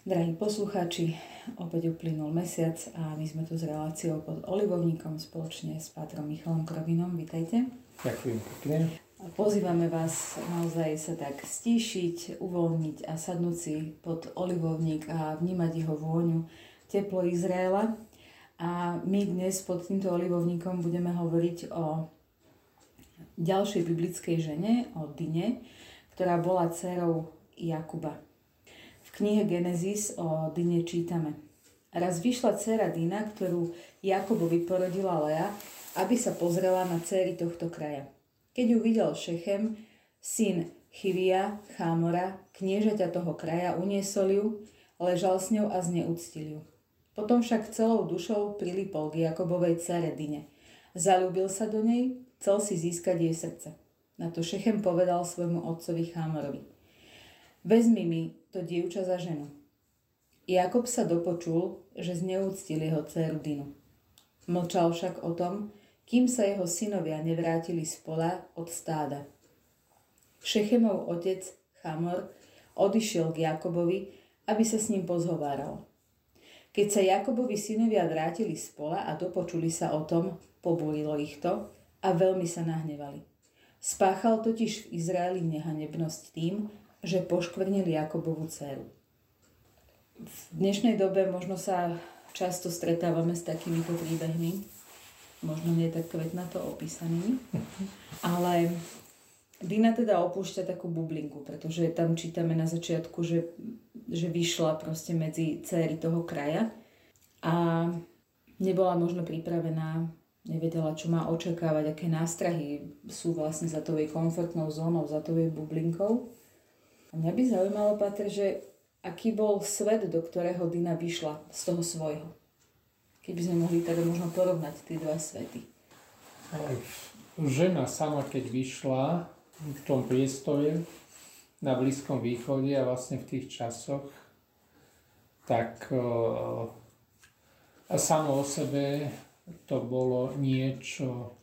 Drahí poslucháči, opäť uplynul mesiac a my sme tu s reláciou pod Olivovníkom spoločne s Pátrom Michalom Krovinom. Vítajte. Ďakujem pekne. Pozývame vás naozaj sa tak stíšiť, uvoľniť a sadnúť si pod olivovník a vnímať jeho vôňu, teplo Izraela. A my dnes pod týmto olivovníkom budeme hovoriť o ďalšej biblickej žene, o Dine, ktorá bola dcerou Jakuba. Knihe Genesis o Dine čítame. Raz vyšla dcera Dina, ktorú Jakobovi porodila Lea, aby sa pozrela na céry tohto kraja. Keď ju videl Šechem, syn Chivia, Chámora, kniežaťa toho kraja, uniesol ju, ležal s ňou a zneúctil ju. Potom však celou dušou prilipol k Jakobovej cere Dine. Zalúbil sa do nej, chcel si získať jej srdce. Na to Šechem povedal svojmu otcovi Chámorovi. Vezmi mi to dievča za ženu. Jakob sa dopočul, že zneúctil jeho dceru Dinu. Mlčal však o tom, kým sa jeho synovia nevrátili z pola od stáda. Šechemov otec Chamor odišiel k Jakobovi, aby sa s ním pozhováral. Keď sa Jakobovi synovia vrátili z pola a dopočuli sa o tom, pobúrilo ich to a veľmi sa nahnevali. Spáchal totiž v Izraeli nehanebnosť tým, že poškvrnili Jakobovú dceru. V dnešnej dobe možno sa často stretávame s takýmito príbehmi, možno nie tak kvetnato opísanými, ale Dina teda opúšťa takú bublinku, pretože tam čítame na začiatku, že, že vyšla proste medzi céry toho kraja a nebola možno pripravená, nevedela, čo má očakávať, aké nástrahy sú vlastne za tou jej komfortnou zónou, za tou jej bublinkou. Mňa by zaujímalo, Pater, že aký bol svet, do ktorého Dina vyšla z toho svojho. Keby sme mohli teda možno porovnať tie dva svety. Žena sama, keď vyšla v tom priestore na Blízkom východe a vlastne v tých časoch, tak a samo o sebe to bolo niečo,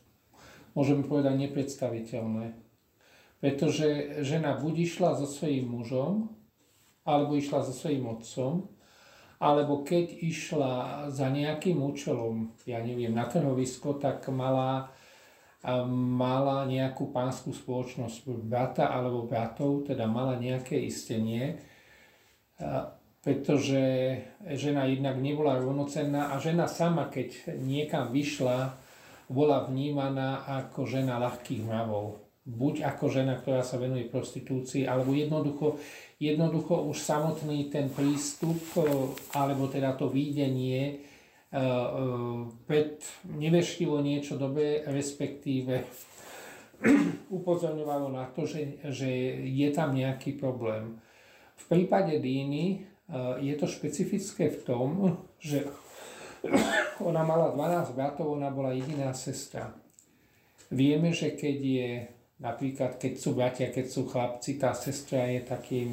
môžeme povedať, nepredstaviteľné pretože žena buď išla so svojím mužom, alebo išla so svojím otcom, alebo keď išla za nejakým účelom, ja neviem, na trhovisko, tak mala, mala nejakú pánskú spoločnosť brata alebo bratov, teda mala nejaké istenie, pretože žena jednak nebola rovnocenná a žena sama, keď niekam vyšla, bola vnímaná ako žena ľahkých mravov buď ako žena, ktorá sa venuje prostitúcii, alebo jednoducho, jednoducho už samotný ten prístup, e, alebo teda to výdenie e, e, pred neveštivo niečo dobré, respektíve upozorňovalo na to, že, že je tam nejaký problém. V prípade Díny je to špecifické v tom, že ona mala 12 bratov, ona bola jediná sestra. Vieme, že keď je Napríklad, keď sú bratia, keď sú chlapci, tá sestra je takým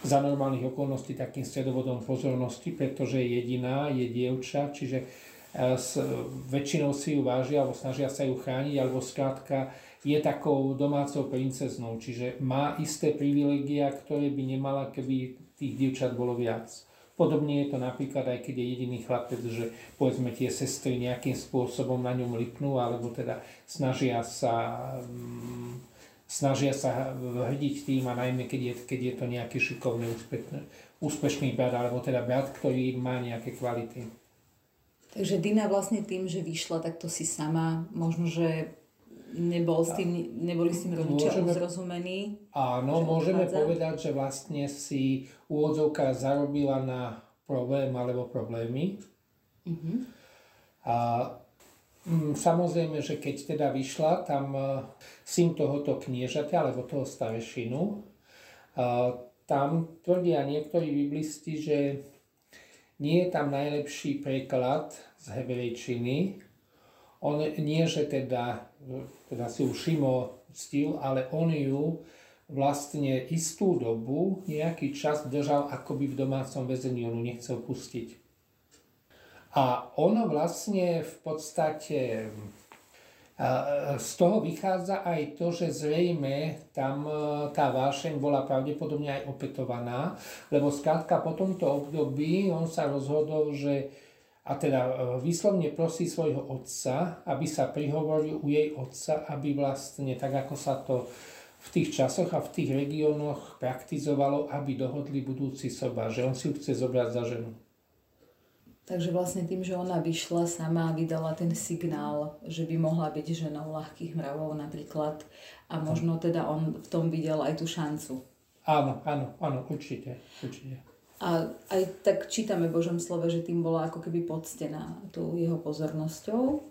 za normálnych okolností takým stredovodom pozornosti, pretože je jediná, je dievča, čiže e, s, väčšinou si ju vážia alebo snažia sa ju chrániť, alebo skrátka je takou domácou princeznou, čiže má isté privilegia, ktoré by nemala, keby tých dievčat bolo viac. Podobne je to napríklad aj keď je jediný chlapec, že povedzme tie sestry nejakým spôsobom na ňom lipnú, alebo teda snažia sa, mm, snažia sa hrdiť tým a najmä keď je, keď je to nejaký šikovný, úspešný, úspešný brat, alebo teda brat, ktorý má nejaké kvality. Takže Dina vlastne tým, že vyšla, tak to si sama možno, že nebol s tým, neboli s tým rodičia môžeme, zrozumení. Áno, môžeme odchádza. povedať, že vlastne si úvodzovka zarobila na problém alebo problémy. Uh-huh. A mm, samozrejme, že keď teda vyšla tam uh, syn tohoto kniežaťa alebo toho starešinu, uh, tam tvrdia niektorí biblisti, že nie je tam najlepší preklad z hebrejčiny. On nie, že teda teda si ju Šimo ctil, ale on ju vlastne istú dobu, nejaký čas držal akoby v domácom väzení, on ju nechcel pustiť. A ono vlastne v podstate z toho vychádza aj to, že zrejme tam e, tá vášeň bola pravdepodobne aj opetovaná, lebo skrátka po tomto období on sa rozhodol, že a teda e, vyslovne prosí svojho otca, aby sa prihovoril u jej otca, aby vlastne tak ako sa to v tých časoch a v tých regiónoch praktizovalo, aby dohodli budúci soba, že on si ju chce zobrať za ženu. Takže vlastne tým, že ona vyšla sama a vydala ten signál, že by mohla byť ženou ľahkých mravov napríklad a možno teda on v tom videl aj tú šancu. Áno, áno, áno, určite, určite. A aj tak čítame v Božom slove, že tým bola ako keby poctená tú jeho pozornosťou.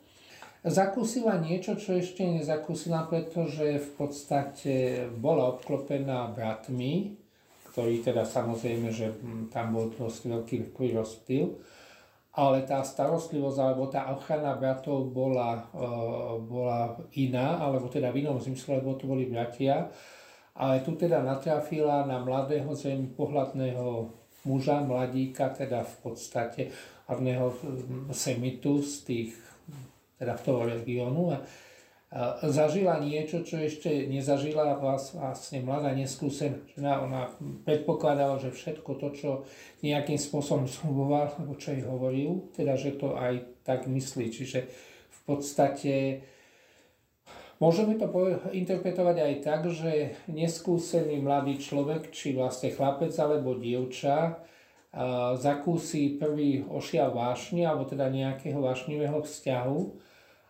Zakúsila niečo, čo ešte nezakúsila, pretože v podstate bola obklopená bratmi, ktorý teda samozrejme, že tam bol dosť veľký vplyv ale tá starostlivosť alebo tá ochrana bratov bola, e, bola iná, alebo teda v inom zmysle, lebo to boli bratia. Ale tu teda natrafila na mladého zem pohľadného muža, mladíka, teda v podstate hlavného semitu z tých, teda toho regiónu. A zažila niečo, čo ešte nezažila vlastne mladá neskúsená žena. Ona predpokladala, že všetko to, čo nejakým spôsobom slúboval, alebo čo jej hovoril, teda, že to aj tak myslí. Čiže v podstate môžeme to interpretovať aj tak, že neskúsený mladý človek, či vlastne chlapec alebo dievča, zakúsi prvý ošial vášne, alebo teda nejakého vášnivého vzťahu,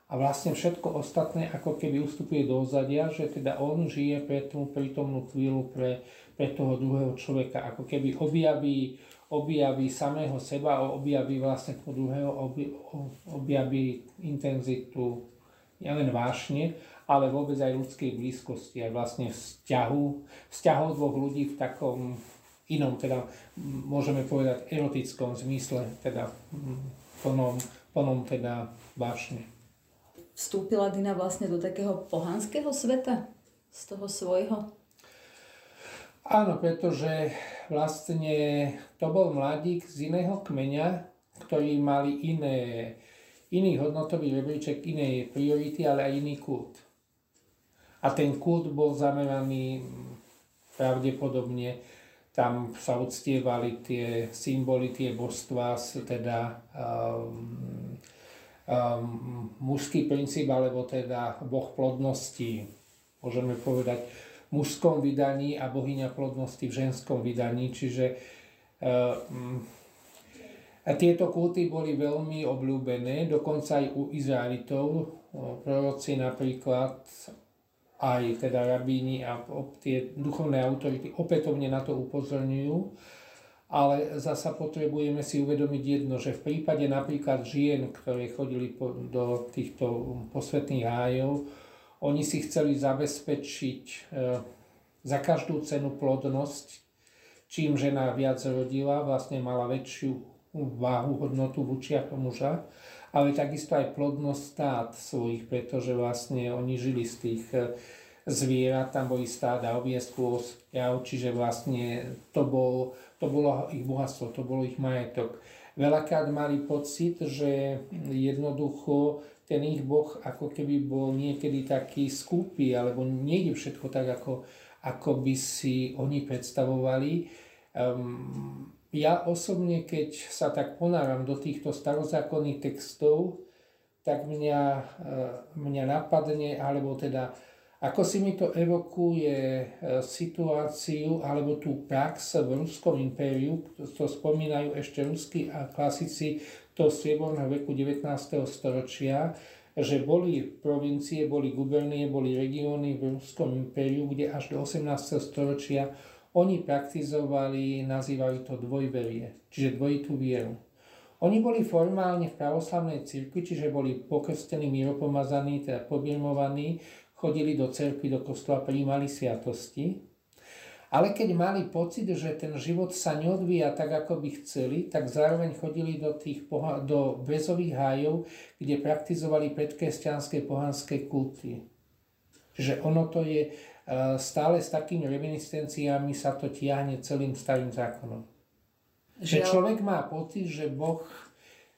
a vlastne všetko ostatné ako keby ustupuje do uzadia, že teda on žije pre tú prítomnú chvíľu pre, pre toho druhého človeka, ako keby objaví, objaví samého seba objaví vlastne toho druhého, objaví intenzitu nielen vášne, ale vôbec aj ľudskej blízkosti, aj vlastne vzťahu, vzťahov dvoch ľudí v takom inom, teda môžeme povedať erotickom zmysle, teda plnom, plnom teda vášne vstúpila Dina vlastne do takého pohanského sveta? Z toho svojho? Áno, pretože vlastne to bol mladík z iného kmeňa, ktorí mali iné, iný hodnotový rebríček, iné priority, ale aj iný kult. A ten kult bol zameraný pravdepodobne, tam sa uctievali tie symboly, tie božstva, teda um, um, mužský princíp, alebo teda boh plodnosti, môžeme povedať, v mužskom vydaní a bohyňa plodnosti v ženskom vydaní. Čiže um, a tieto kulty boli veľmi obľúbené, dokonca aj u Izraelitov. Proroci napríklad, aj teda rabíni a tie duchovné autority opätovne na to upozorňujú ale zasa potrebujeme si uvedomiť jedno, že v prípade napríklad žien, ktoré chodili do týchto posvetných hájov, oni si chceli zabezpečiť e, za každú cenu plodnosť, čím žena viac rodila, vlastne mala väčšiu váhu, hodnotu v učiach muža, ale takisto aj plodnosť stát svojich, pretože vlastne oni žili z tých e, zvierat, tam boli stáda oviesku, čiže vlastne to bol to bolo ich bohatstvo, to bolo ich majetok. Veľakrát mali pocit, že jednoducho ten ich boh ako keby bol niekedy taký skúpy, alebo nejde všetko tak, ako, ako by si oni predstavovali. Um, ja osobne, keď sa tak ponáram do týchto starozákonných textov, tak mňa, uh, mňa napadne, alebo teda ako si mi to evokuje e, situáciu alebo tú prax v Ruskom impériu, to spomínajú ešte ruskí klasici toho strieborného veku 19. storočia, že boli provincie, boli gubernie, boli regióny v Ruskom impériu, kde až do 18. storočia oni praktizovali, nazývali to dvojverie, čiže dvojitú vieru. Oni boli formálne v pravoslavnej cirkvi, čiže boli pokrstení, miropomazaní, teda pobirmovaní, chodili do cerky, do kostola, príjmali sviatosti, ale keď mali pocit, že ten život sa neodvíja tak, ako by chceli, tak zároveň chodili do, tých poha- do bezových hájov, kde praktizovali predkresťanské pohanské kulty. Čiže ono to je stále s takými reminiscenciami sa to tiahne celým starým zákonom. Že človek má pocit, že Boh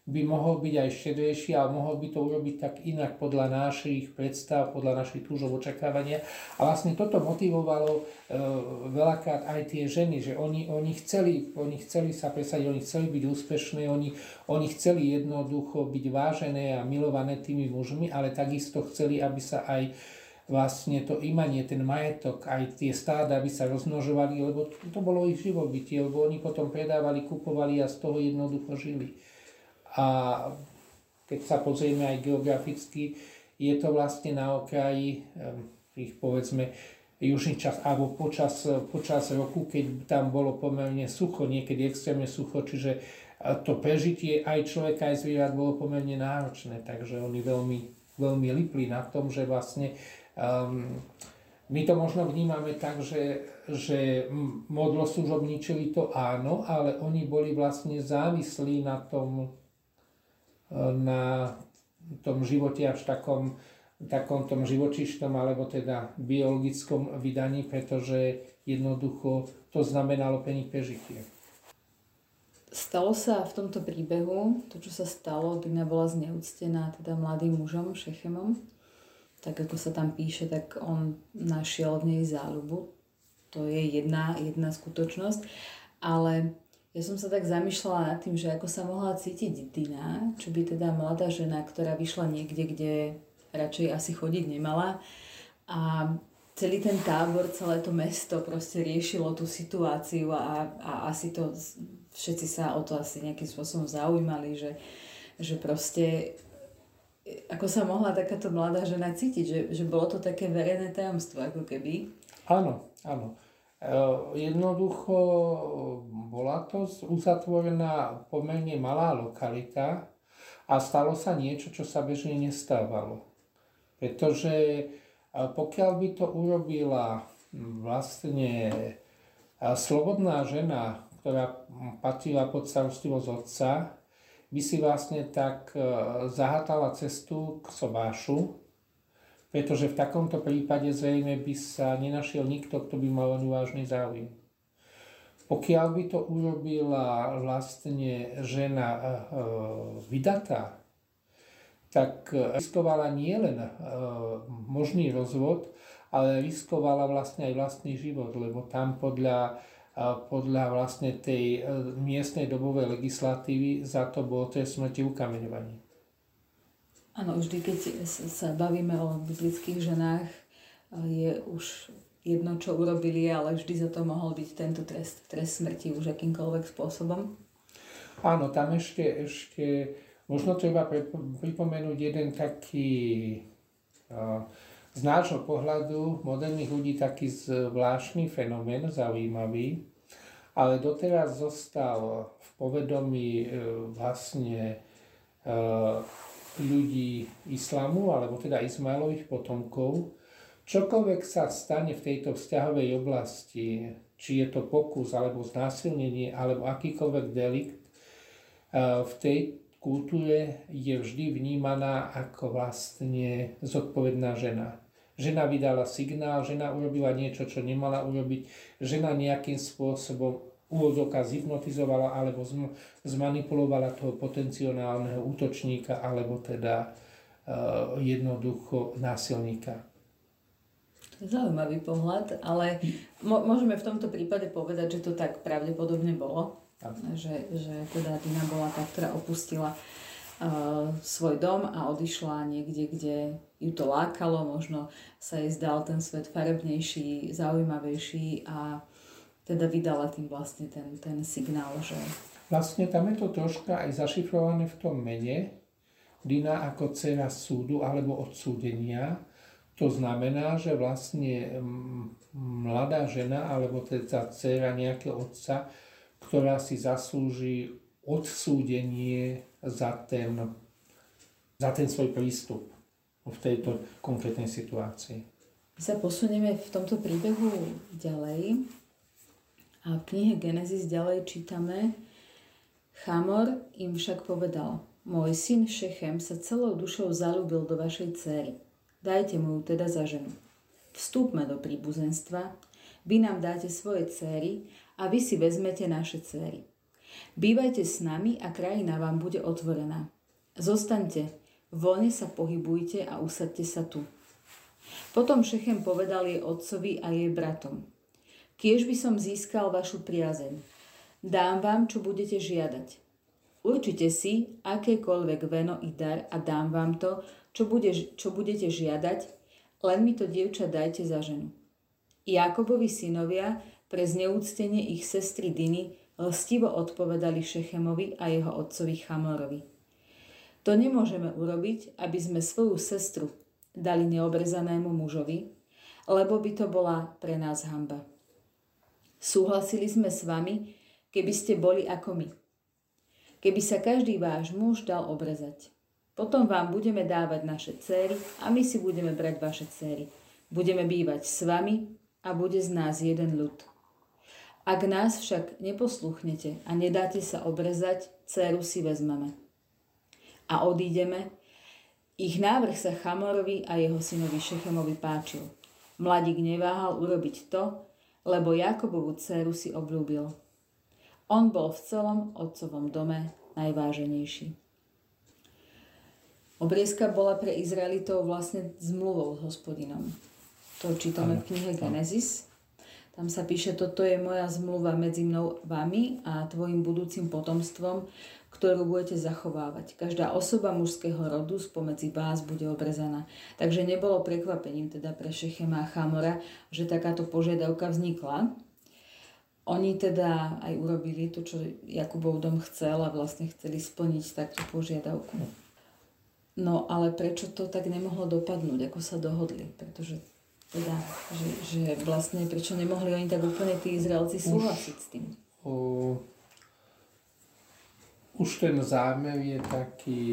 by mohol byť aj štedrejší a mohol by to urobiť tak inak podľa našich predstav, podľa našich túžov očakávania. A vlastne toto motivovalo e, veľakrát aj tie ženy, že oni, oni, chceli, oni chceli sa presadiť, oni chceli byť úspešné, oni, oni chceli jednoducho byť vážené a milované tými mužmi, ale takisto chceli, aby sa aj vlastne to imanie, ten majetok, aj tie stáda, aby sa rozmnožovali, lebo to bolo ich živobytie, lebo oni potom predávali, kupovali a z toho jednoducho žili. A keď sa pozrieme aj geograficky, je to vlastne na okraji ich povedzme južných čas, alebo počas, počas roku, keď tam bolo pomerne sucho, niekedy extrémne sucho, čiže to prežitie aj človeka, aj zvierat bolo pomerne náročné, takže oni veľmi, veľmi lipli na tom, že vlastne um, my to možno vnímame tak, že, že modloslužobníčili to áno, ale oni boli vlastne závislí na tom, na tom živote až takom, takom tom živočišnom alebo teda biologickom vydaní, pretože jednoducho to znamenalo pre nich prežitie. Stalo sa v tomto príbehu, to čo sa stalo, Dina bola zneúctená teda mladým mužom, Šechemom, tak ako sa tam píše, tak on našiel v nej záľubu. To je jedna, jedna skutočnosť. Ale ja som sa tak zamýšľala nad tým, že ako sa mohla cítiť Dina, čo by teda mladá žena, ktorá vyšla niekde, kde radšej asi chodiť nemala. A celý ten tábor, celé to mesto proste riešilo tú situáciu a, a asi to, všetci sa o to asi nejakým spôsobom zaujímali, že, že proste ako sa mohla takáto mladá žena cítiť, že, že bolo to také verejné tajomstvo ako keby. Áno, áno. Eh, jednoducho bola to uzatvorená pomerne malá lokalita a stalo sa niečo, čo sa bežne nestávalo. Pretože eh, pokiaľ by to urobila vlastne eh, slobodná žena, ktorá patrila pod starostlivosť otca, by si vlastne tak zahatala cestu k sobášu, pretože v takomto prípade zrejme by sa nenašiel nikto, kto by mal o vážny záujem. Pokiaľ by to urobila vlastne žena e, vydatá, tak riskovala nielen e, možný rozvod, ale riskovala vlastne aj vlastný život, lebo tam podľa, e, podľa vlastne tej miestnej dobovej legislatívy za to bolo trest smrti ukameňovanie. Áno, vždy, keď sa bavíme o biblických ženách, je už jedno, čo urobili, ale vždy za to mohol byť tento trest, trest smrti už akýmkoľvek spôsobom. Áno, tam ešte, ešte možno treba pripomenúť jeden taký z nášho pohľadu moderných ľudí taký zvláštny fenomén, zaujímavý, ale doteraz zostal v povedomí e, vlastne e, ľudí islamu, alebo teda Izmaelových potomkov, čokoľvek sa stane v tejto vzťahovej oblasti, či je to pokus, alebo znásilnenie, alebo akýkoľvek delikt, v tej kultúre je vždy vnímaná ako vlastne zodpovedná žena. Žena vydala signál, žena urobila niečo, čo nemala urobiť, žena nejakým spôsobom úvodzovka zhypnotizovala alebo zmanipulovala toho potenciálneho útočníka alebo teda uh, jednoducho násilníka. Zaujímavý pohľad, ale môžeme v tomto prípade povedať, že to tak pravdepodobne bolo. Že, že teda Dina bola tá, ktorá opustila uh, svoj dom a odišla niekde, kde ju to lákalo, možno sa jej zdal ten svet farebnejší, zaujímavejší a teda vydala tým vlastne ten, ten signál, že... Vlastne tam je to troška aj zašifrované v tom mene, Dina ako dcera súdu alebo odsúdenia. To znamená, že vlastne mladá žena alebo teda dcera nejakého otca, ktorá si zaslúži odsúdenie za ten, za ten svoj prístup v tejto konkrétnej situácii. My sa posunieme v tomto príbehu ďalej. A v knihe Genesis ďalej čítame, Chamor im však povedal, môj syn Šechem sa celou dušou zalúbil do vašej céry. Dajte mu ju teda za ženu. Vstúpme do príbuzenstva, vy nám dáte svoje céry a vy si vezmete naše céry. Bývajte s nami a krajina vám bude otvorená. Zostaňte, voľne sa pohybujte a usadte sa tu. Potom Šechem povedal jej otcovi a jej bratom. Kiež by som získal vašu priazeň. Dám vám, čo budete žiadať. Určite si akékoľvek veno i dar a dám vám to, čo, bude, čo budete žiadať, len mi to dievča dajte za ženu. Jakobovi synovia pre zneúctenie ich sestry Diny lstivo odpovedali Šechemovi a jeho otcovi Chamorovi. To nemôžeme urobiť, aby sme svoju sestru dali neobrezanému mužovi, lebo by to bola pre nás hamba. Súhlasili sme s vami, keby ste boli ako my keby sa každý váš muž dal obrezať. Potom vám budeme dávať naše céry a my si budeme brať vaše céry. Budeme bývať s vami a bude z nás jeden ľud. Ak nás však neposluchnete a nedáte sa obrezať, céru si vezmeme. A odídeme. Ich návrh sa Chamorovi a jeho synovi Šechemovi páčil. Mladík neváhal urobiť to, lebo Jakobovú dceru si obľúbil. On bol v celom otcovom dome najváženejší. Obriezka bola pre Izraelitov vlastne zmluvou s hospodinom. To čítame v knihe Genesis. Tam sa píše, toto je moja zmluva medzi mnou, vami a tvojim budúcim potomstvom, ktorú budete zachovávať. Každá osoba mužského rodu spomedzi vás bude obrezaná. Takže nebolo prekvapením teda pre Šechema a Chamora, že takáto požiadavka vznikla. Oni teda aj urobili to, čo Jakubov dom chcel a vlastne chceli splniť takú požiadavku. No ale prečo to tak nemohlo dopadnúť, ako sa dohodli? Pretože teda, že, že vlastne prečo nemohli oni tak úplne tí Izraelci súhlasiť s tým? O, už ten zámer je taký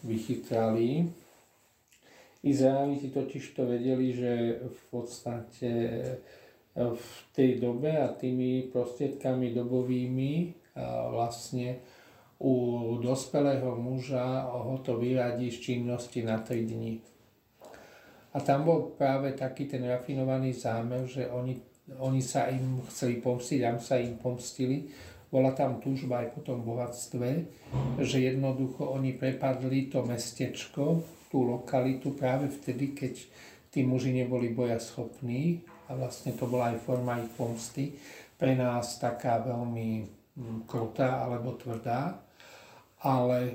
vychytralý. Izraeliti totiž to vedeli, že v podstate v tej dobe a tými prostriedkami dobovými vlastne u dospelého muža ho to vyradí z činnosti na 3 dní. A tam bol práve taký ten rafinovaný zámer, že oni, oni sa im chceli pomstiť, tam sa im pomstili. Bola tam túžba aj po tom bohatstve, že jednoducho oni prepadli to mestečko, tú lokalitu práve vtedy, keď tí muži neboli boja schopní a vlastne to bola aj forma ich pomsty. Pre nás taká veľmi mm, krutá alebo tvrdá, ale e,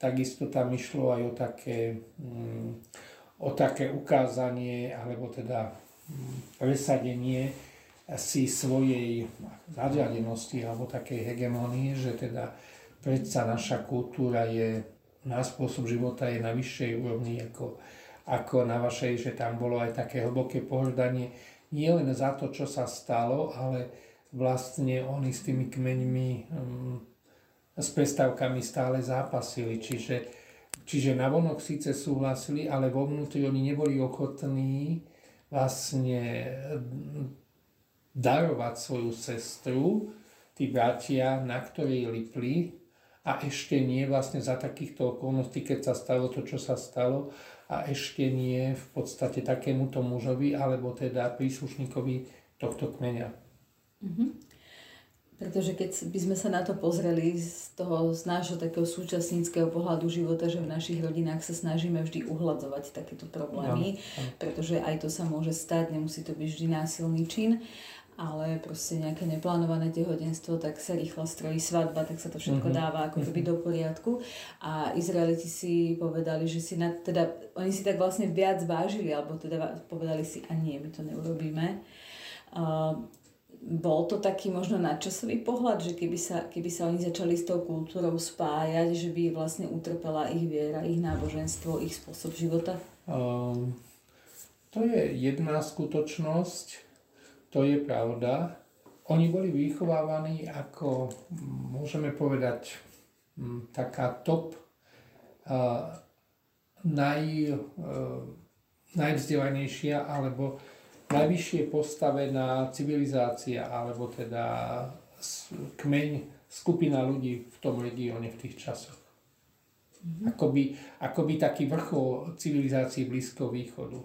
takisto tam išlo aj o také, mm, o také ukázanie alebo teda mm, presadenie si svojej nadriadenosti alebo takej hegemonie, že teda predsa naša kultúra je, náš spôsob života je na vyššej úrovni ako ako na vašej, že tam bolo aj také hlboké pohľadanie nie len za to, čo sa stalo, ale vlastne oni s tými kmeňmi um, s prestávkami stále zápasili. Čiže, čiže vonok síce súhlasili, ale vo vnútri oni neboli ochotní vlastne darovať svoju sestru, tí bratia, na ktorej lipli a ešte nie vlastne za takýchto okolností, keď sa stalo to, čo sa stalo, a ešte nie v podstate takémuto mužovi alebo teda príslušníkovi tohto kmeňa. Mm-hmm. Pretože keď by sme sa na to pozreli z toho, z nášho takého súčasníckého pohľadu života, že v našich rodinách sa snažíme vždy uhľadzovať takéto problémy, no. pretože aj to sa môže stať, nemusí to byť vždy násilný čin, ale proste nejaké neplánované tehotenstvo, tak sa rýchlo strojí svadba, tak sa to všetko mm-hmm. dáva ako keby do poriadku. A Izraeliti si povedali, že si na, teda, oni si tak vlastne viac vážili, alebo teda povedali si, a nie, my to neurobíme. Uh, bol to taký možno nadčasový pohľad, že keby sa, keby sa oni začali s tou kultúrou spájať, že by vlastne utrpela ich viera, ich náboženstvo, ich spôsob života? Um, to je jedna skutočnosť. To je pravda. Oni boli vychovávaní ako, môžeme povedať, taká top uh, naj, uh, najvzdelanejšia alebo najvyššie postavená civilizácia alebo teda kmeň, skupina ľudí v tom regióne v tých časoch. Mm-hmm. Akoby, akoby taký vrchol civilizácie Blízkoho východu.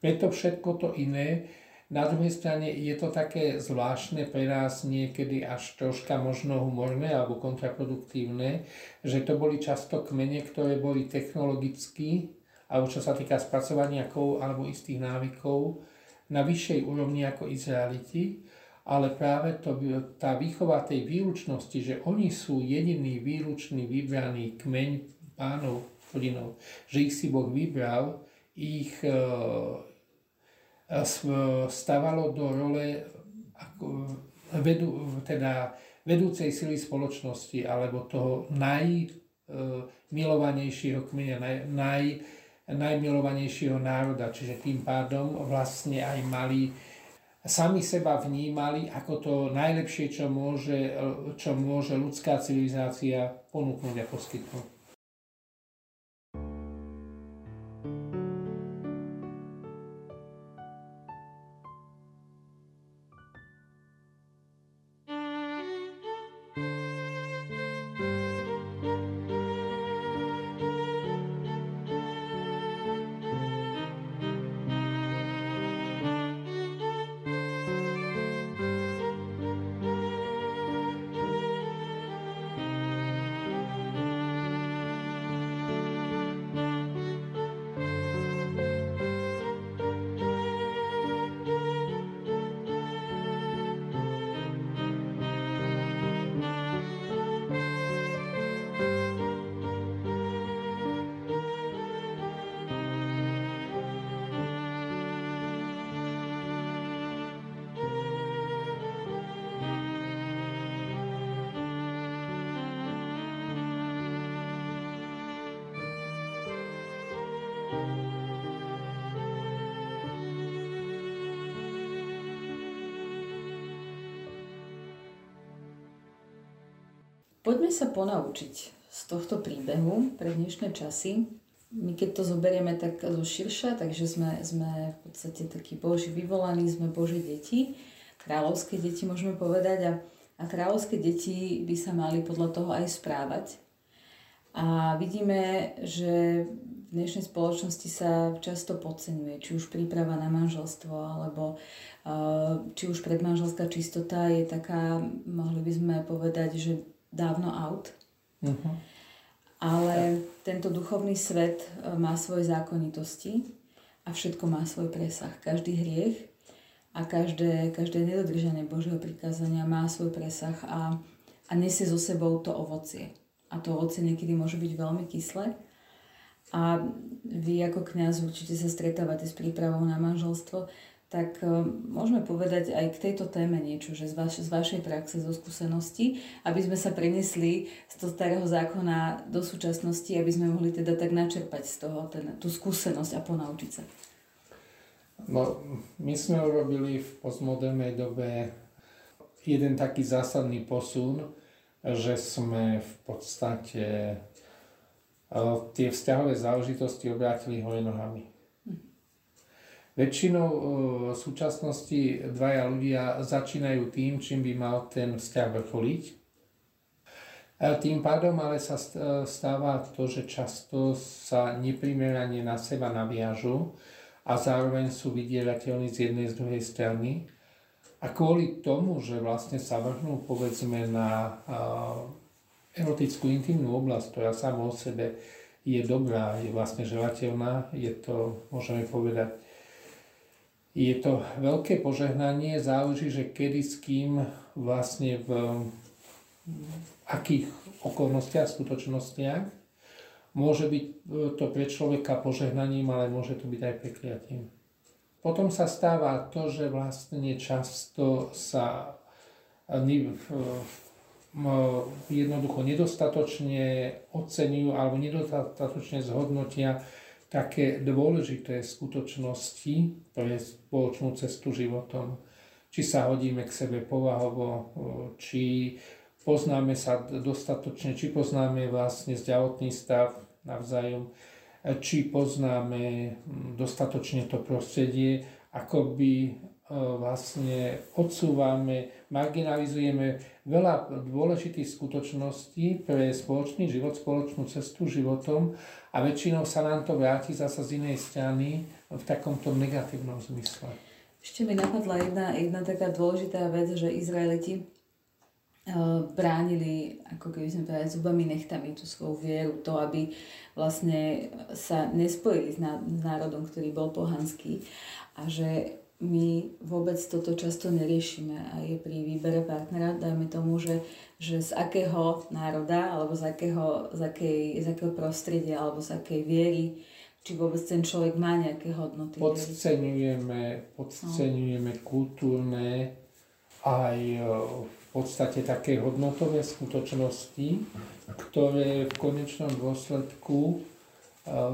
Preto všetko to iné Na druhej strane je to také zvláštne pre nás niekedy až troška možno humorné alebo kontraproduktívne, že to boli často kmene, ktoré boli technologicky, alebo čo sa týka spracovania kov alebo istých návykov, na vyššej úrovni ako Izraeliti, ale práve to, tá výchova tej výlučnosti, že oni sú jediný výlučný vybraný kmeň pánov rodinov, že ich si Boh vybral, ich e, stávalo do role ako vedu, teda vedúcej sily spoločnosti alebo toho najmilovanejšieho kmeňa, naj, naj, najmilovanejšieho národa. Čiže tým pádom vlastne aj mali sami seba vnímali ako to najlepšie, čo môže, čo môže ľudská civilizácia ponúknuť a poskytnúť. Poďme sa ponaučiť z tohto príbehu pre dnešné časy. My keď to zoberieme tak zo širša, takže sme, sme v podstate takí Boží vyvolaní, sme Boží deti, kráľovské deti môžeme povedať a, a kráľovské deti by sa mali podľa toho aj správať. A vidíme, že v dnešnej spoločnosti sa často podceňuje, či už príprava na manželstvo, alebo uh, či už predmanželská čistota je taká, mohli by sme povedať, že dávno out. Uh-huh. Ale tento duchovný svet e, má svoje zákonitosti a všetko má svoj presah. Každý hriech a každé, každé nedodržanie Božieho prikázania má svoj presah a, a nesie so sebou to ovocie. A to ovocie niekedy môže byť veľmi kyslé. A vy ako kňaz určite sa stretávate s prípravou na manželstvo tak e, môžeme povedať aj k tejto téme niečo, že z, vaš, z vašej praxe, zo skúsenosti, aby sme sa prenesli z toho starého zákona do súčasnosti, aby sme mohli teda tak načerpať z toho ten, tú skúsenosť a ponaučiť sa. No, my sme urobili v postmodernej dobe jeden taký zásadný posun, že sme v podstate e, tie vzťahové záležitosti obrátili hore nohami. Väčšinou e, v súčasnosti dvaja ľudia začínajú tým, čím by mal ten vzťah vrcholiť. A tým pádom ale sa e, stáva to, že často sa neprimerane na seba naviažu a zároveň sú vydierateľní z jednej z druhej strany. A kvôli tomu, že vlastne sa vrhnú povedzme na erotickú intimnú oblasť, ktorá sama o sebe je dobrá, je vlastne želateľná, je to, môžeme povedať, je to veľké požehnanie, záleží, že kedy s kým vlastne v akých okolnostiach, skutočnostiach. Môže byť to pre človeka požehnaním, ale môže to byť aj prekliatím. Potom sa stáva to, že vlastne často sa jednoducho nedostatočne oceňujú alebo nedostatočne zhodnotia také dôležité skutočnosti pre spoločnú cestu životom. Či sa hodíme k sebe povahovo, či poznáme sa dostatočne, či poznáme vlastne zdravotný stav navzájom, či poznáme dostatočne to prostredie, ako by vlastne odsúvame, marginalizujeme veľa dôležitých skutočností pre spoločný život, spoločnú cestu životom a väčšinou sa nám to vráti zasa z inej strany v takomto negatívnom zmysle. Ešte mi napadla jedna, jedna taká dôležitá vec, že Izraeliti uh, bránili, ako keby sme povedali, zubami nechtami tú svoju vieru, to, aby vlastne sa nespojili s národom, ktorý bol pohanský a že my vôbec toto často neriešime je pri výbere partnera, dajme tomu, že, že z akého národa alebo z akého, z, akej, z akého prostredia alebo z akej viery či vôbec ten človek má nejaké hodnoty. Podceňujeme, podceňujeme no. kultúrne aj e, v podstate také hodnotové skutočnosti, ktoré v konečnom dôsledku e,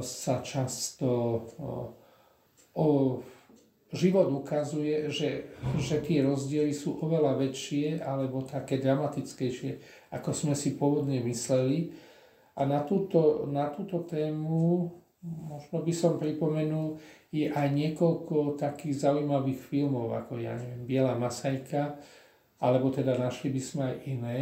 sa často e, o život ukazuje, že, že tie rozdiely sú oveľa väčšie alebo také dramatickejšie, ako sme si pôvodne mysleli. A na túto, na túto tému možno by som pripomenul, je aj niekoľko takých zaujímavých filmov, ako ja neviem, Biela Masajka, alebo teda našli by sme aj iné.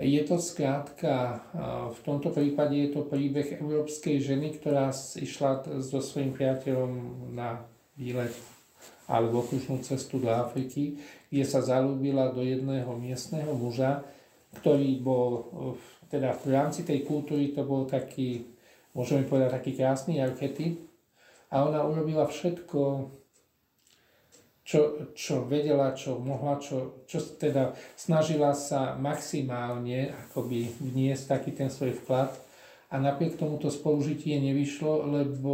Je to skrátka, v tomto prípade je to príbeh európskej ženy, ktorá išla so svojím priateľom na výlet alebo okružnú cestu do Afriky, kde sa zalúbila do jedného miestneho muža, ktorý bol, teda v rámci tej kultúry to bol taký môžeme povedať, taký krásny archetyp. A ona urobila všetko, čo, čo vedela, čo mohla, čo, čo teda snažila sa maximálne akoby vniesť taký ten svoj vklad. A napriek tomuto spolužitie nevyšlo, lebo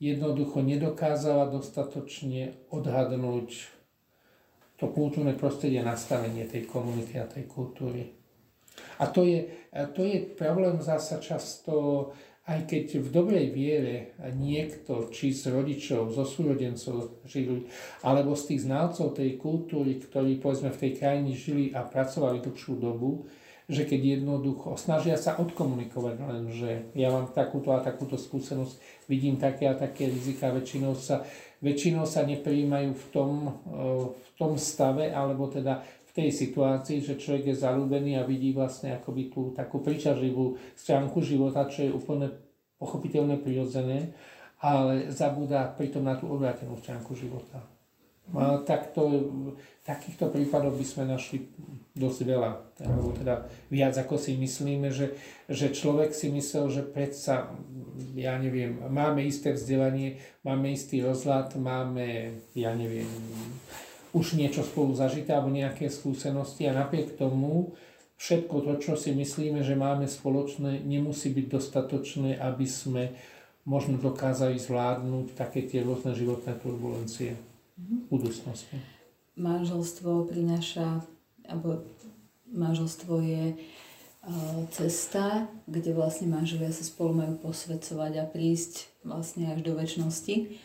jednoducho nedokázala dostatočne odhadnúť to kultúrne prostredie, nastavenie tej komunity a tej kultúry. A to je, to je problém zasa často, aj keď v dobrej viere niekto, či z rodičov, zo súrodencov žili, alebo z tých znalcov tej kultúry, ktorí povedzme v tej krajine žili a pracovali dlhšiu dobu, že keď jednoducho snažia sa odkomunikovať len, že ja mám takúto a takúto skúsenosť, vidím také a také rizika, väčšinou sa, väčšinou sa nepríjmajú v tom, v tom stave, alebo teda v tej situácii, že človek je zalúbený a vidí vlastne akoby tú takú pričaživú stránku života, čo je úplne pochopiteľné, prirodzené, ale zabúda pritom na tú odvrátenú stránku života. A takto, takýchto prípadov by sme našli dosť veľa, teda viac ako si myslíme, že, že človek si myslel, že predsa, ja neviem, máme isté vzdelanie, máme istý rozhľad, máme, ja neviem, už niečo spolu zažité alebo nejaké skúsenosti a napriek tomu všetko to, čo si myslíme, že máme spoločné, nemusí byť dostatočné, aby sme možno dokázali zvládnuť také tie rôzne životné turbulencie budúcnosti. Manželstvo prináša, alebo manželstvo je e, cesta, kde vlastne manželia sa spolu majú posvedcovať a prísť vlastne až do väčšnosti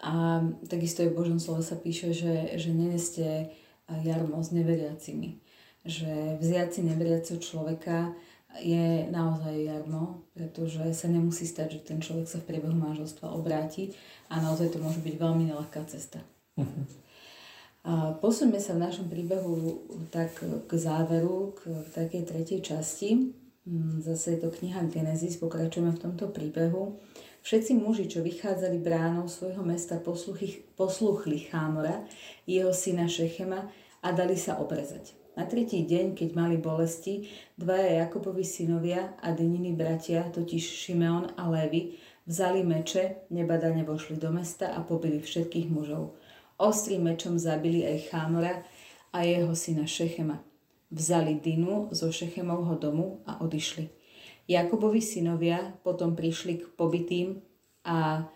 a takisto aj v Božom slove sa píše, že, že neneste jarmo s neveriacimi. Že vziať si neveriaceho človeka je naozaj jarmo, pretože sa nemusí stať, že ten človek sa v priebehu manželstva obráti a naozaj to môže byť veľmi nelahká cesta. Uh-huh. Sa v našom príbehu tak k záveru, k takej tretej časti. Mm, zase je to kniha Genesis, pokračujeme v tomto príbehu. Všetci muži, čo vychádzali bránou svojho mesta, posluchli, posluchli Chámora, jeho syna Šechema a dali sa obrezať. Na tretí deň, keď mali bolesti, dvaja Jakobovi synovia a deniny bratia, totiž Šimeon a Lévy, vzali meče, nebadane vošli do mesta a pobili všetkých mužov. Ostrým mečom zabili aj Chámora a jeho syna Šechema. Vzali Dinu zo Šechemovho domu a odišli. Jakobovi synovia potom prišli k pobytým a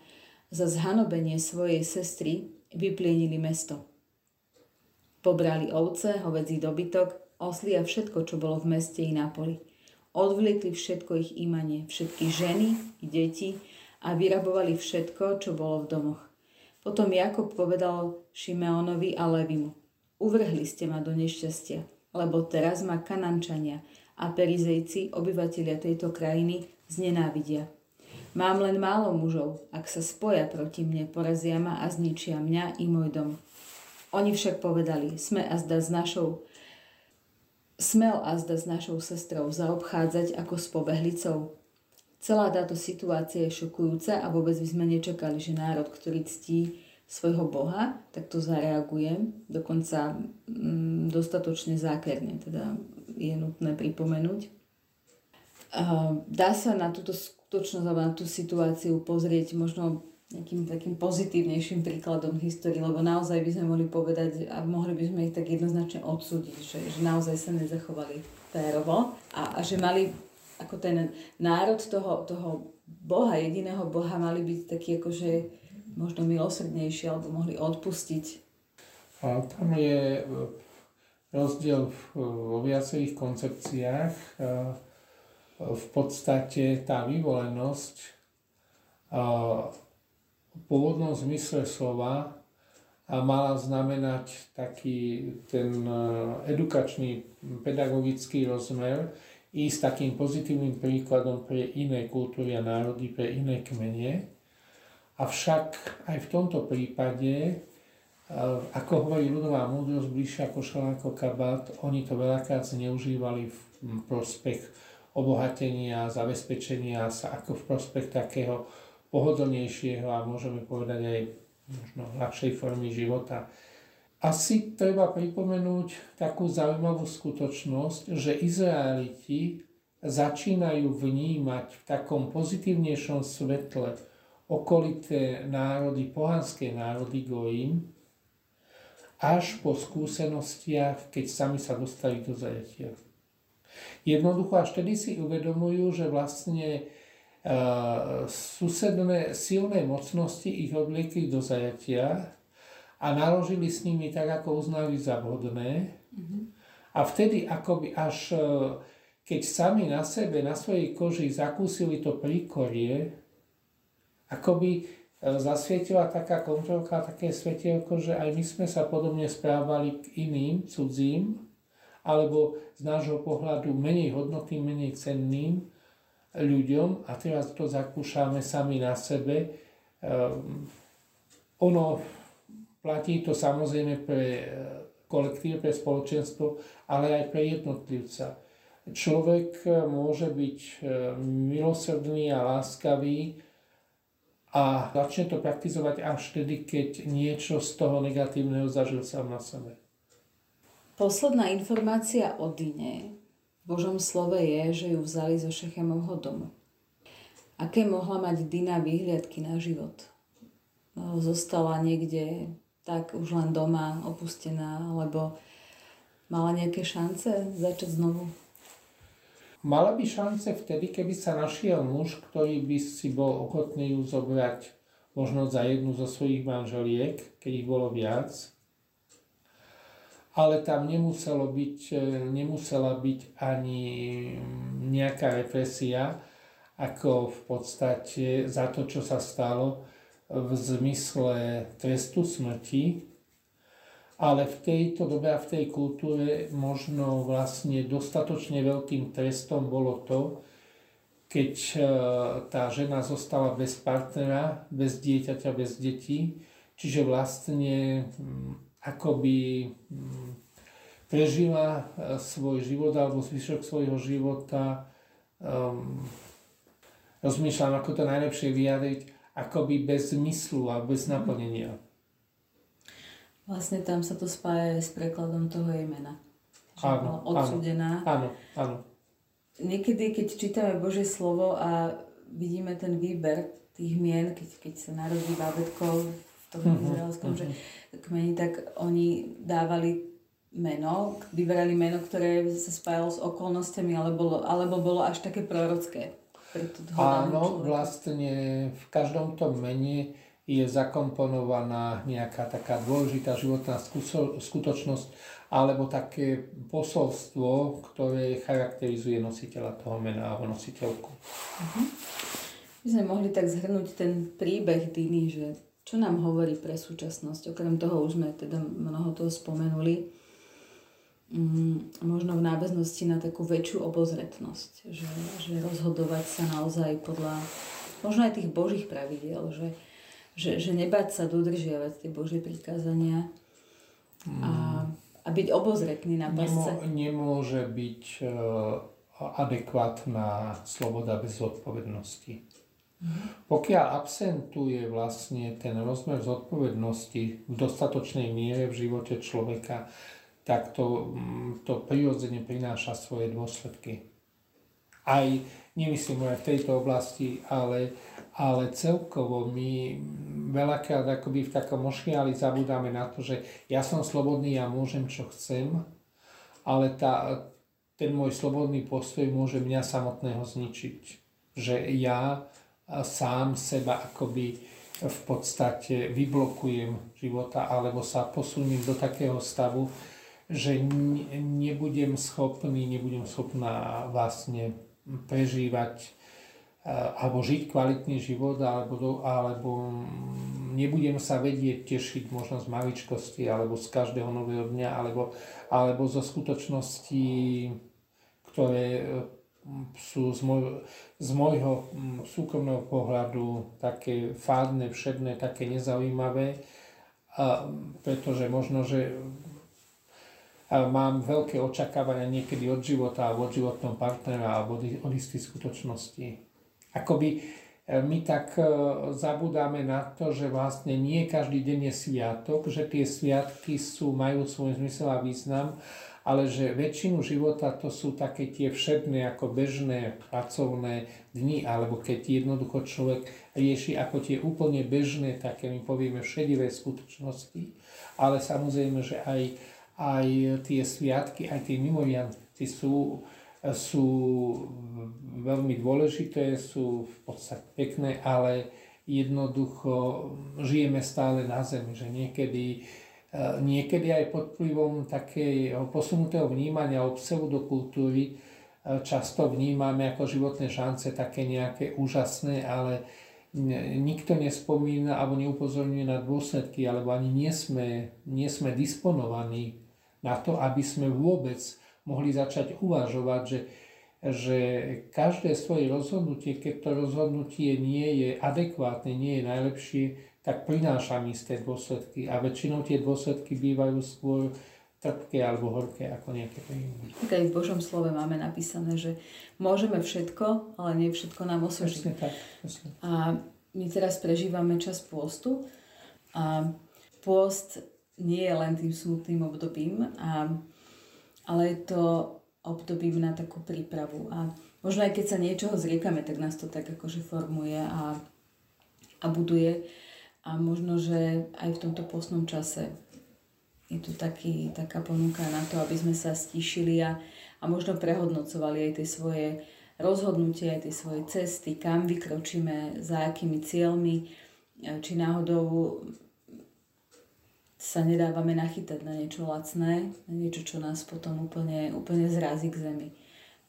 za zhanobenie svojej sestry vyplienili mesto. Pobrali ovce, hovedzí dobytok, osly a všetko, čo bolo v meste i na poli. Odvliekli všetko ich imanie, všetky ženy deti a vyrabovali všetko, čo bolo v domoch. Potom Jakob povedal Šimeonovi a Levimu, uvrhli ste ma do nešťastia, lebo teraz ma Kanančania a Perizejci, obyvatelia tejto krajiny, znenávidia. Mám len málo mužov, ak sa spoja proti mne, porazia ma a zničia mňa i môj dom. Oni však povedali, sme a zda s našou smel a zda s našou sestrou zaobchádzať ako s pobehlicou. Celá táto situácia je šokujúca a vôbec by sme nečakali, že národ, ktorý ctí svojho Boha, tak to zareaguje, dokonca mm, dostatočne zákerne, teda je nutné pripomenúť. Dá sa na túto skutočnosť alebo na tú situáciu pozrieť možno nejakým takým pozitívnejším príkladom histórie, lebo naozaj by sme mohli povedať a mohli by sme ich tak jednoznačne odsúdiť, že, že naozaj sa nezachovali férovo a, a že mali ako ten národ toho, toho Boha, jediného Boha, mali byť taký akože možno milosrdnejší alebo mohli odpustiť. A tam je rozdiel vo viacerých koncepciách. V podstate tá vyvolenosť v pôvodnom zmysle slova mala znamenať taký ten edukačný, pedagogický rozmer, ísť takým pozitívnym príkladom pre iné kultúry a národy, pre iné kmene. Avšak aj v tomto prípade, ako hovorí ľudová múdrosť, bližšia ako šaláko kabát, oni to veľakrát zneužívali v prospech obohatenia, zabezpečenia sa ako v prospech takého pohodlnejšieho a môžeme povedať aj možno ľahšej formy života. Asi treba pripomenúť takú zaujímavú skutočnosť, že Izraeliti začínajú vnímať v takom pozitívnejšom svetle okolité národy, pohanské národy Goim, až po skúsenostiach, keď sami sa dostali do zajatia. Jednoducho až tedy si uvedomujú, že vlastne uh, susedné silné mocnosti ich odliekli do zajatia a naložili s nimi tak, ako uznali za vhodné. Mm-hmm. A vtedy akoby až, e, keď sami na sebe, na svojej koži zakúsili to príkorie, akoby e, zasvietila taká kontrolka, také svetielko, že aj my sme sa podobne správali k iným, cudzím, alebo z nášho pohľadu menej hodnotným, menej cenným ľuďom a teraz to zakúšame sami na sebe. Um, ono Platí to samozrejme pre e, kolektív, pre spoločenstvo, ale aj pre jednotlivca. Človek e, môže byť e, milosrdný a láskavý a začne to praktizovať až vtedy, keď niečo z toho negatívneho zažil sám na sebe. Posledná informácia o Dine v Božom slove je, že ju vzali zo Šechemovho domu. Aké mohla mať Dina výhliadky na život? No, zostala niekde tak už len doma opustená, lebo mala nejaké šance začať znovu? Mala by šance vtedy, keby sa našiel muž, ktorý by si bol ochotný ju zobrať možno za jednu zo svojich manželiek, keď ich bolo viac. Ale tam nemuselo byť, nemusela byť ani nejaká represia, ako v podstate za to, čo sa stalo, v zmysle trestu smrti, ale v tejto dobe a v tej kultúre možno vlastne dostatočne veľkým trestom bolo to, keď e, tá žena zostala bez partnera, bez dieťaťa, bez detí, čiže vlastne mm, akoby mm, prežila e, svoj život alebo zvyšok svojho života, um, rozmýšľam, ako to najlepšie vyjadriť, akoby bez zmyslu a bez mhm. naplnenia. Vlastne tam sa to spája aj s prekladom toho jej mena. Áno, odsudená. Áno, áno. Niekedy, keď čítame Božie slovo a vidíme ten výber tých mien, keď, keď sa narodí bábetko v tom uh-huh, izraelskom uh-huh. že kmeni, tak oni dávali meno, vyberali meno, ktoré sa spájalo s okolnostiami, alebo, alebo bolo až také prorocké. Áno, vlastne v každom tom mene je zakomponovaná nejaká taká dôležitá životná skutočnosť alebo také posolstvo, ktoré charakterizuje nositeľa toho mena alebo nositeľku. Uh-huh. My sme mohli tak zhrnúť ten príbeh Diny, že čo nám hovorí pre súčasnosť. Okrem toho už sme teda mnoho toho spomenuli mm, možno v náväznosti na takú väčšiu obozretnosť, že, že rozhodovať sa naozaj podľa možno aj tých božích pravidiel, že, že, že nebať sa dodržiavať tie božie prikázania a, a byť obozretný na pasce. Nemo, nemôže byť uh, adekvátna sloboda bez zodpovednosti. Pokiaľ absentuje vlastne ten rozmer zodpovednosti v dostatočnej miere v živote človeka, tak to, mm, to prirodzene prináša svoje dôsledky. Aj, nemyslím aj v tejto oblasti, ale, ale celkovo my veľakrát akoby v takom ošiali zabudáme na to, že ja som slobodný, ja môžem čo chcem, ale tá, ten môj slobodný postoj môže mňa samotného zničiť. Že ja sám seba akoby v podstate vyblokujem života alebo sa posuniem do takého stavu, že nebudem schopný, nebudem schopná vlastne prežívať alebo žiť kvalitný život, alebo, alebo nebudem sa vedieť tešiť možno z maličkosti, alebo z každého nového dňa, alebo, alebo zo skutočností, ktoré sú z, môj, z môjho súkromného pohľadu také fádne, všedné, také nezaujímavé, a, pretože možno, že mám veľké očakávania niekedy od života alebo od životného partnera alebo od istých skutočností. Akoby e, my tak e, zabudáme na to, že vlastne nie každý deň je sviatok, že tie sviatky sú, majú svoj zmysel a význam ale že väčšinu života to sú také tie všedné ako bežné pracovné dni, alebo keď jednoducho človek rieši ako tie úplne bežné, také my povieme všedivé skutočnosti, ale samozrejme, že aj, aj tie sviatky, aj tie mimoriadky sú, sú veľmi dôležité, sú v podstate pekné, ale jednoducho žijeme stále na zemi, že niekedy E, niekedy aj pod vplyvom takého posunutého vnímania o pseudokultúry e, často vnímame ako životné šance také nejaké úžasné, ale nikto nespomína alebo neupozorňuje na dôsledky, alebo ani nie sme, nie sme disponovaní na to, aby sme vôbec mohli začať uvažovať, že, že každé svoje rozhodnutie, keď to rozhodnutie nie je adekvátne, nie je najlepšie, tak prináša isté dôsledky a väčšinou tie dôsledky bývajú skôr trpké alebo horké ako nejaké príjmy. Tak aj v Božom slove máme napísané, že môžeme všetko, ale nie všetko nám osveží. tak, presne. A my teraz prežívame čas pôstu a pôst nie je len tým smutným obdobím, a, ale je to obdobím na takú prípravu. A možno aj keď sa niečoho zriekame, tak nás to tak akože formuje a, a buduje a možno, že aj v tomto postnom čase je tu taký, taká ponuka na to, aby sme sa stíšili a, a možno prehodnocovali aj tie svoje rozhodnutia, aj tie svoje cesty, kam vykročíme, za akými cieľmi, či náhodou sa nedávame nachytať na niečo lacné, na niečo, čo nás potom úplne, úplne zrazí k zemi.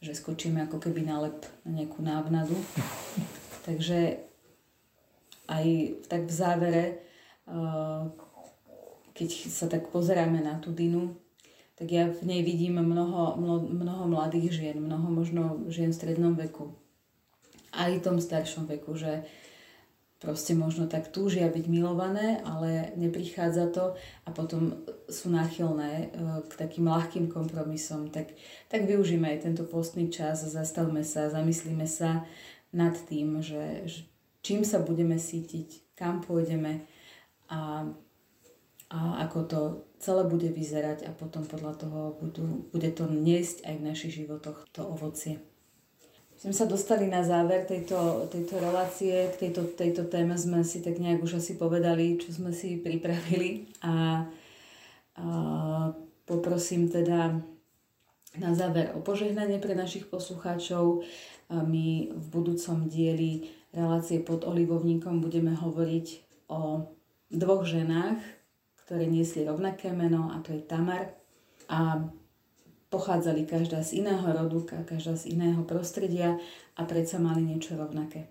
Že skočíme ako keby na lep na nejakú návnadu. Takže aj tak v závere, eh, keď sa tak pozeráme na tú Dinu, tak ja v nej vidím mnoho, mnoho mladých žien, mnoho možno žien v strednom veku. Aj v tom staršom veku, že proste možno tak túžia byť milované, ale neprichádza to a potom sú náchylné eh, k takým ľahkým kompromisom. Tak, tak využíme aj tento postný čas, zastavme sa, zamyslíme sa nad tým, že, že čím sa budeme sítiť, kam pôjdeme a, a ako to celé bude vyzerať a potom podľa toho budú, bude to niesť aj v našich životoch to ovocie. Sme sa dostali na záver tejto, tejto relácie, k tejto, tejto téme sme si tak nejak už asi povedali, čo sme si pripravili a, a poprosím teda na záver o požehnanie pre našich poslucháčov. My v budúcom dieli relácie pod olivovníkom budeme hovoriť o dvoch ženách, ktoré niesli rovnaké meno a to je Tamar a pochádzali každá z iného rodu, každá z iného prostredia a predsa mali niečo rovnaké.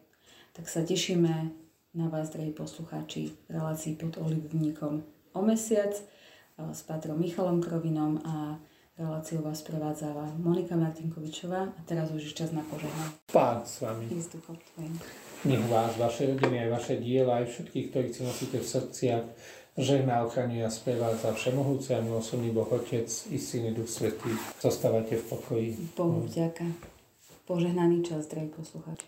Tak sa tešíme na vás, drahí poslucháči, v relácii pod olivovníkom o mesiac s Patrom Michalom Krovinom a reláciu vás prevádzala Monika Martinkovičová a teraz už je čas na požehnanie. Pán s vami. Nech vás, vaše rodiny, aj vaše diela, aj všetkých, ktorých si nosíte v srdciach, žehná, ochraňuje a za všemohúci a milosrdný Boh Otec i Syn Duch Svetý. Zostávajte v pokoji. Bohu vďaka. Požehnaný čas, drahí poslucháči.